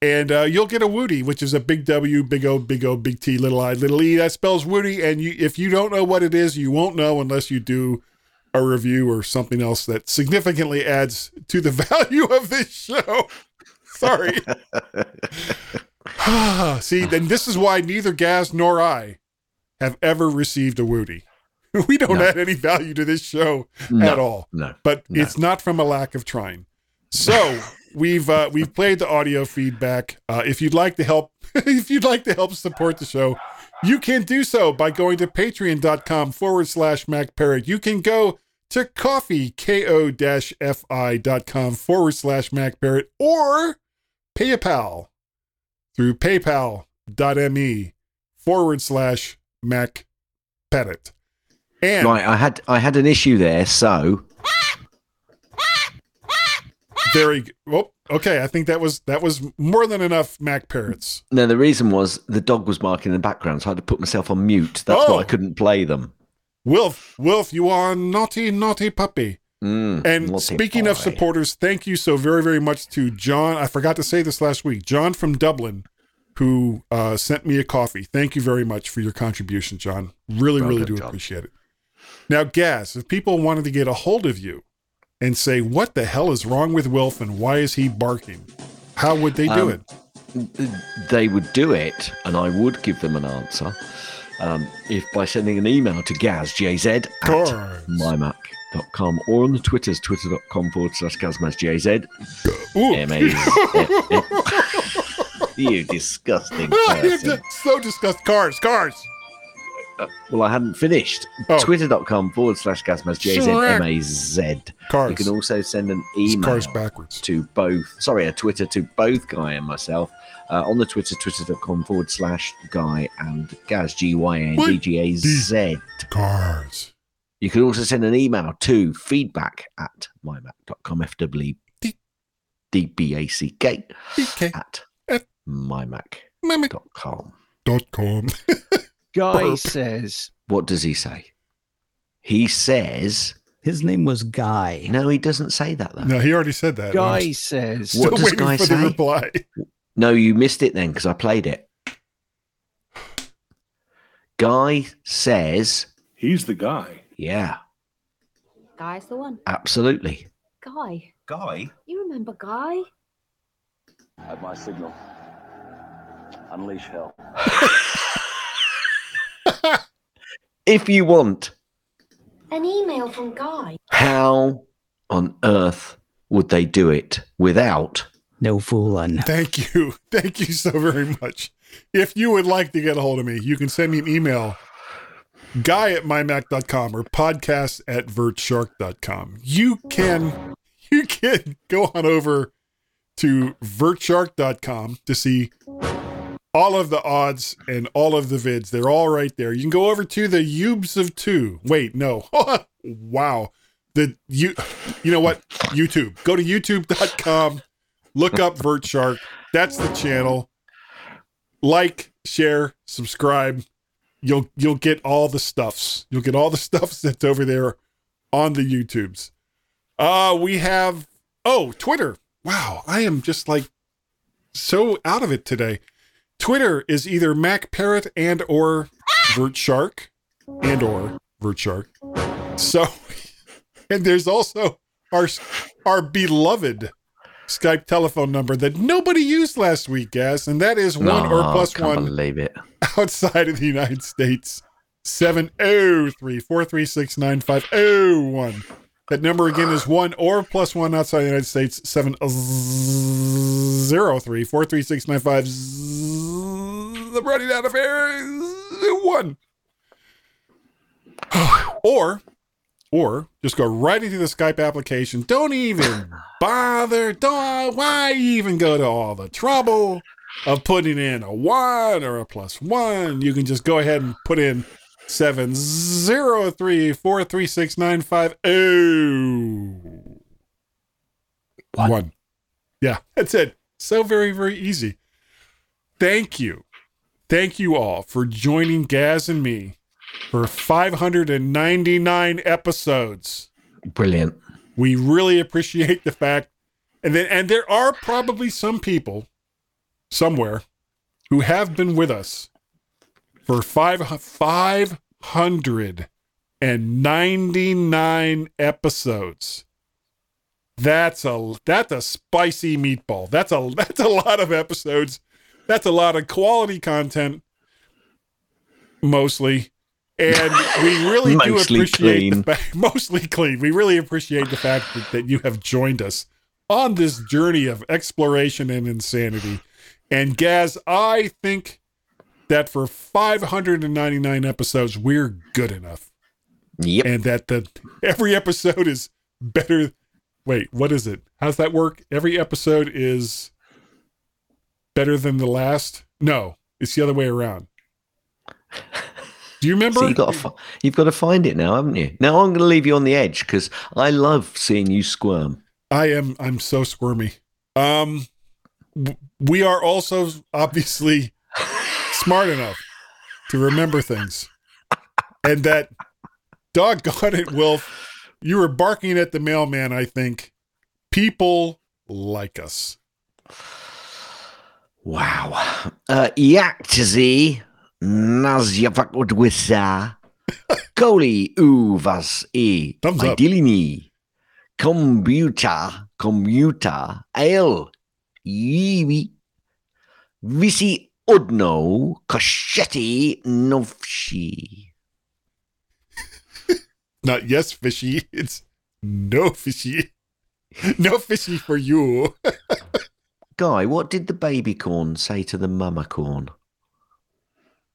B: And uh, you'll get a Woody, which is a big W, big O, big O, big T, little I, little E. That spells Woody. And you, if you don't know what it is, you won't know unless you do a review or something else that significantly adds to the value of this show. Sorry. See, then this is why neither Gaz nor I have ever received a Woody. We don't
C: No.
B: add any value to this show
C: no,
B: at all,
C: No.
B: but
C: No.
B: it's not from a lack of trying. So we've uh, we've played the audio feedback. Uh, if you'd like to help, if you'd like to help support the show, you can do so by going to patreon.com forward slash MacParrot. You can go to coffee, ko fi.com forward slash MacParrot or PayPal through paypal.me forward slash MacParrot. And
C: Right, I had I had an issue there, so
B: very well, oh, okay. I think that was that was more than enough Mac parrots.
C: no, the reason was the dog was barking in the background, so I had to put myself on mute. That's
B: Oh.
C: why I oh! couldn't play them.
B: Wilf, Wilf, you are a naughty, naughty puppy.
C: Mm,
B: And speaking of supporters, thank you so very, very much to John. I forgot to say this last week. John from Dublin, who uh, sent me a coffee. Thank you very much for your contribution, John. Really, really do
C: John.
B: appreciate it. Now, Gaz, if people wanted to get a hold of you and say, what the hell is wrong with Wilf and why is he barking? How would they do
C: Um,
B: it?
C: they would do it, and I would give them an answer um, if by sending an email to Gaz JZ at
B: Cars.
C: mymac.com or on the Twitters, twitter.com forward slash GazMazJZ.
B: Ooh.
C: M-A- you disgusting person.
B: so disgusting. Cars, cars.
C: Well, I hadn't finished.
B: Oh.
C: Twitter.com forward slash GazMazJZ.
B: Cars.
C: You can also send an email
B: cars backwards.
C: to both, sorry, a Twitter to both Guy and myself. Uh, on the Twitter, twitter.com forward slash Guy and Gaz, G Y A N D G A Z.
B: Cars.
C: You can also send an email to feedback at mymac.com, F W D B A C K
B: BK.
C: at
B: At-
C: mymac.com.
B: Dot com.
H: Guy
B: Burp.
H: says
C: What does he say? He says,
H: his name was Guy.
C: no, he doesn't say that though.
B: No, he already said that.
H: Guy
B: I'm
H: says
C: What does Guy say?
B: reply.
C: No, you missed it then because I played it. Guy says,
I: He's the guy.
C: Yeah,
J: Guy's the one.
C: absolutely.
J: Guy.
C: Guy?
J: You remember Guy?
I: At my signal, unleash hell.
C: If you want,
J: An email from Guy.
C: how on earth would they do it without?
H: No fooling.
B: Thank you. Thank you so very much. If you would like to get a hold of me, you can send me an email guy at mymac.com or podcast at vertshark.com. You can you can go on over to vertshark.com to see all of the odds and all of the vids. They're all right there. You can go over to the Ubes of Two. Wait, no. wow. The you you know what? YouTube. Go to youtube.com, look up VertShark. That's the channel. Like, share, subscribe. You'll you'll get all the stuffs. You'll get all the stuffs that's over there on the YouTubes. Uh we have oh, Twitter. Wow, I am just like so out of it today. Twitter is either Mac Parrot and or Vert Shark and or Vert Shark. So, and there's also our our beloved Skype telephone number that nobody used last week, guys, and that is one or
C: Oh,
B: plus one outside of the United States. 703 436 9501. That number again is one or plus one outside the United States. 703 436 9501. I'm running out of air. One. Or, or just go right into the Skype application. Don't even bother. Don't, why even go to all the trouble of putting in a one or a plus one? You can just go ahead and put in seven zero three four three six nine five oh one. Yeah, that's it. So very, very easy. Thank you. Thank you all for joining Gaz and me for 599 episodes.
C: Brilliant.
B: We really appreciate the fact and then and there are probably some people somewhere who have been with us for five five hundred and ninety nine episodes. That's a that's a spicy meatball. That's a that's a lot of episodes. That's a lot of quality content, mostly. And we really do appreciate
C: clean.
B: the fact, mostly clean. We really appreciate the fact that, that you have joined us on this journey of exploration and insanity. And Gaz, I think that for 599 episodes, we're good enough.
C: Yep.
B: And that the every episode is better. Wait, what is it? How's that work? Every episode is better than the last? No, it's the other way around. Do you remember?
C: So you got to you've got to find it now, haven't you? Now I'm going to leave you on the edge because I love seeing you squirm.
B: I am I'm so squirmy. Um we are also obviously smart enough to remember things. And that doggone it, Wilf, you were barking at the mailman, I think. People like us.
C: Wow. Uh, Yaktazi, Nazjavakudwisa, Koli Uvas E,
B: Thumbs up.
C: Idilini, Computer, Commuter, Ale, Yiwi, Visi Udno, Kosheti Novshi.
B: Not yes fishy, it's no fishy. No fishy for you.
C: Guy, what did the baby corn say to the mama corn?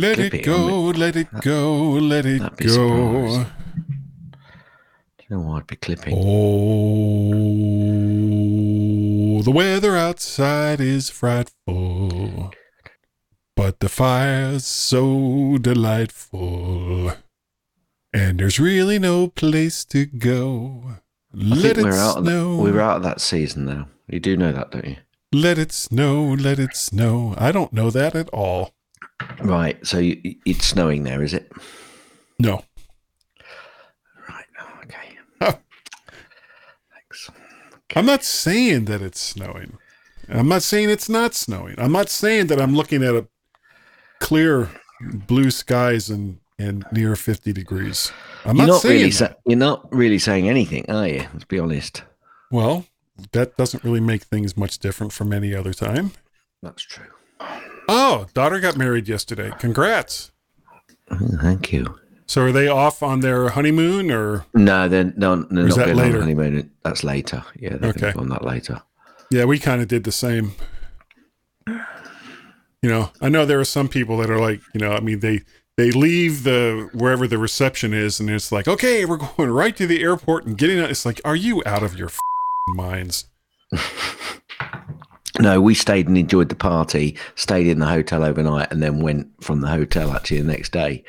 B: Let it
C: it
B: um,
C: go,
B: let it go, let it
C: That'd
B: go.
C: do you know what I'd be clipping?
B: Oh, the weather outside is frightful, but the fire's so delightful, and there's really no place to go. Let it.
C: Of
B: snow.
C: we're out of that season now. You do know that, don't you?
B: Let it snow. Let it snow. I don't know that at all.
C: Right. So you, it's snowing there, is it?
B: No.
C: Right. Oh, okay.
B: Huh.
C: Thanks.
B: I'm not saying that it's snowing. I'm not saying it's not snowing. I'm not saying that I'm looking at a clear blue skies and, and near 50 degrees. I'm
C: you're
B: not,
C: not
B: saying
C: really. Sa- you're not really saying anything, are you? Let's be honest.
B: Well, that doesn't really make things much different from any other time.
C: That's true.
B: Oh, daughter got married yesterday. Congrats.
C: Oh, thank you.
B: So are they off on their honeymoon or
C: No, they're, no, they're not
B: that
C: going
B: later?
C: on honeymoon. That's later. Yeah, they're
B: Okay.
C: on that later.
B: Yeah, we kind of did the same. You know, I know there are some people that are like, you know, I mean, they they leave the wherever the reception is, and it's like, okay, we're going right to the airport and getting. out. It's like, are you out of your f***ing minds?
C: No, we stayed and enjoyed the party, stayed in the hotel overnight, and then went from the hotel actually the next day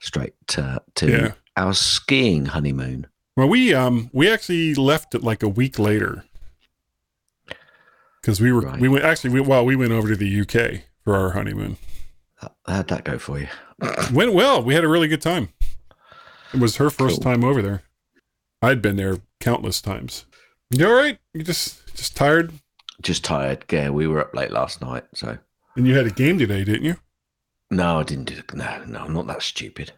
C: straight to, to
B: Yeah.
C: our skiing honeymoon.
B: Well, we um we actually left it like a week later because we were
C: Right.
B: we went actually we, well we went over to the UK for our honeymoon.
C: How'd that go for you?
B: Went well. We had a really good time. It was her first
C: Cool.
B: time over there. I'd been there countless times. You all right? You just just tired?
C: Just tired. Yeah, we were up late last night, so
B: And you had a game today, didn't you?
C: no, I didn't do. No, no, I'm not that stupid.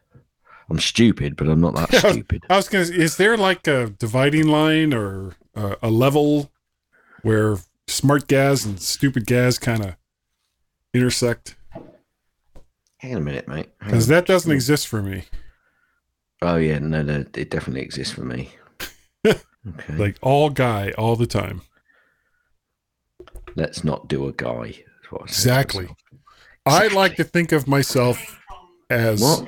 C: I'm stupid, but I'm not that
B: Yeah, I was-
C: stupid.
B: I was gonna. Is there like a dividing line or a, a level where smart Gaz and stupid Gaz kind of intersect?
C: Hang on a minute, mate.
B: Because that doesn't exist for me.
C: Oh yeah, no, no, it definitely exists for me. Okay,
B: Like all guy, all the time.
C: Let's not do a guy. I
B: Exactly. I like to think of myself as
C: What?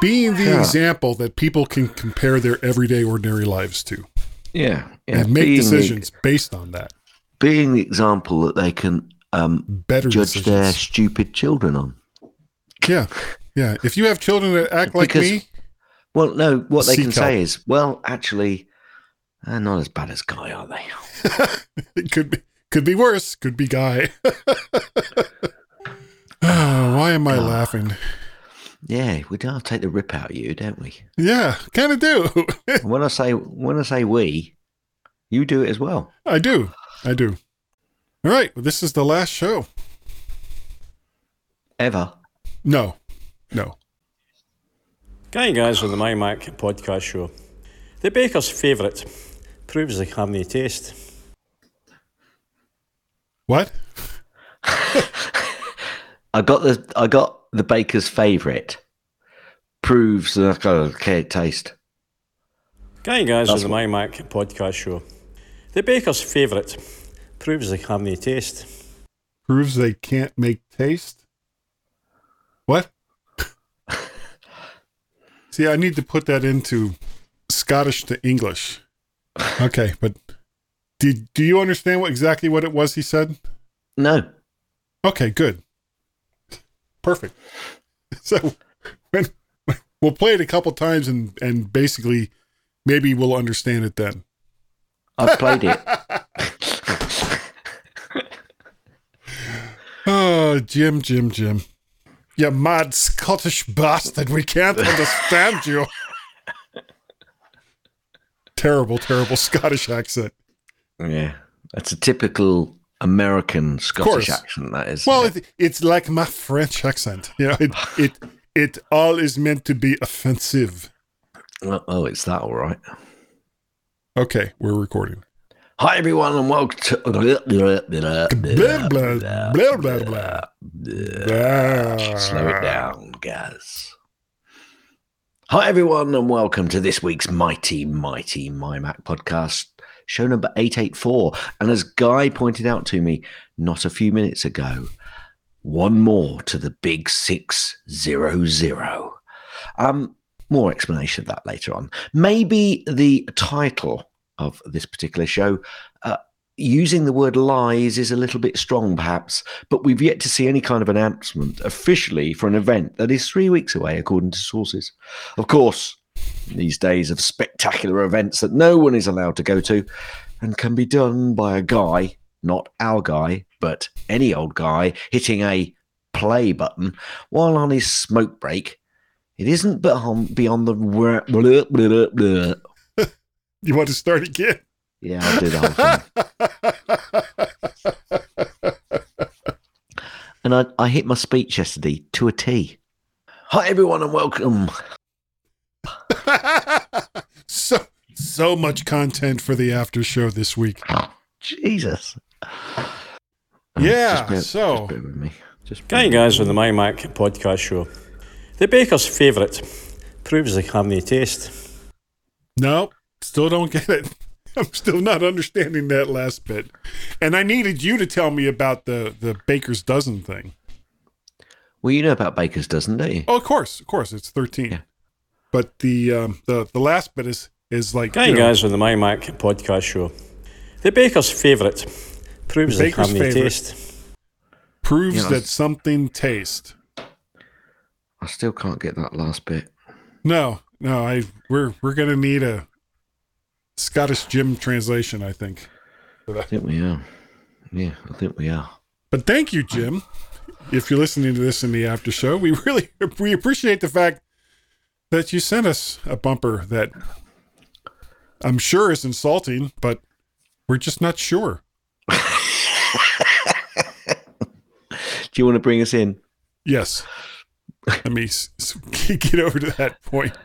B: being the
C: Yeah.
B: example that people can compare their everyday, ordinary lives to
C: Yeah, yeah.
B: and make
C: being the-
B: decisions based on that.
C: being the example that they can um,
B: Better
C: judge
B: decisions.
C: their stupid children on.
B: Yeah, yeah. If you have children that act like
C: Because-
B: me,
C: Well, no, what they can
B: help.
C: say is, well, actually, they're not as bad as Guy, are they?
B: it could be could be worse. Could be guy. oh, why am I
C: God.
B: laughing?
C: Yeah, we don't take the rip out of you, don't we?
B: Yeah, kind of do.
C: When I say when I say we, you do it as well.
B: I do. I do. All right. Well, this is the last show.
C: Ever.
B: No, no.
G: Guy and Guys on the My Mac podcast show. The baker's favourite proves they have no taste.
B: What?
C: I got the I got the baker's favourite. Proves that I've got a okay taste.
G: Guy and Guys on
C: That's
G: the My Mac podcast show. The baker's favourite proves they have no taste.
B: Proves they can't make taste. What? See, I need to put that into Scottish to English. Okay, but did do you understand what exactly what it was he said?
C: No.
B: Okay, good. Perfect. So when, we'll play it a couple times and and basically maybe we'll understand it then.
C: I've played it.
B: Oh, Jim, Jim, Jim. You mad Scottish bastard. We can't understand you. Terrible, terrible Scottish accent.
C: yeah. That's a typical American Scottish accent, that is.
B: Well, it, it's like my French accent. You know, it, it, it all is meant to be offensive.
C: oh, oh, it's that all right.
B: Okay, we're recording.
C: Hi everyone and welcome to
B: blah, blah, blah, blah, blah. Blah.
C: Slow it down, guys. Hi everyone and welcome to this week's mighty, mighty My Mac podcast, show number 884. And as Guy pointed out to me not a few minutes ago, one more to the big six zero zero. Um, more explanation of that later on. Maybe the title of this particular show, using the word lies is a little bit strong, perhaps, but we've yet to see any kind of announcement officially for an event that is three weeks away, according to sources. Of course, these days of spectacular events that no one is allowed to go to and can be done by a guy, not our guy, but any old guy, hitting a play button while on his smoke break. It isn't beyond, the.
B: You want to start again?
C: Yeah, I'll do the whole thing. and I, I hit my speech yesterday to a T. Hi, everyone, and welcome.
B: so so much content for the after show this week.
C: Jesus.
B: Um, yeah,
C: Just bear-
B: so-
C: just bear with me. Just
G: Guy guys on the My Mac podcast show. The baker's favourite proves they have no taste.
B: No, still don't get it. I'm still not understanding that last bit. And I needed you to tell me about the the baker's dozen thing.
C: Well, you know about Baker's dozen, don't you?
B: Oh, of course, of course, it's 13.
C: Yeah.
B: But the um the the last bit is is like
G: Guy
B: you know,
G: guys on the My Mac podcast show. The baker's favourite proves
B: The
G: they have
B: baker's favourite.
G: taste.
B: proves
C: Yeah.
B: that something tastes.
C: I still can't get that last bit.
B: No, no, I we're we're gonna need a Scottish Jim translation, I think.
C: I think we are. Yeah, I think we are.
B: But thank you, Jim. If you're listening to this in the after show, we really we appreciate the fact that you sent us a bumper that I'm sure is insulting, but we're just not sure.
C: Do you want to bring us in?
B: Yes. Let me s- s- get over to that point.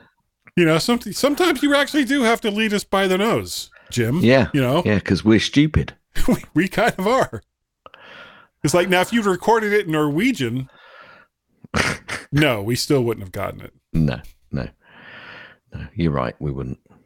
B: You know, some, sometimes you actually do have to lead us by the nose, Jim.
C: Yeah.
B: You know,
C: Yeah, because we're stupid.
B: we, we kind of are. It's like now, if you'd recorded it in Norwegian, no, we still wouldn't have gotten it.
C: No, no, no. You're right. We wouldn't.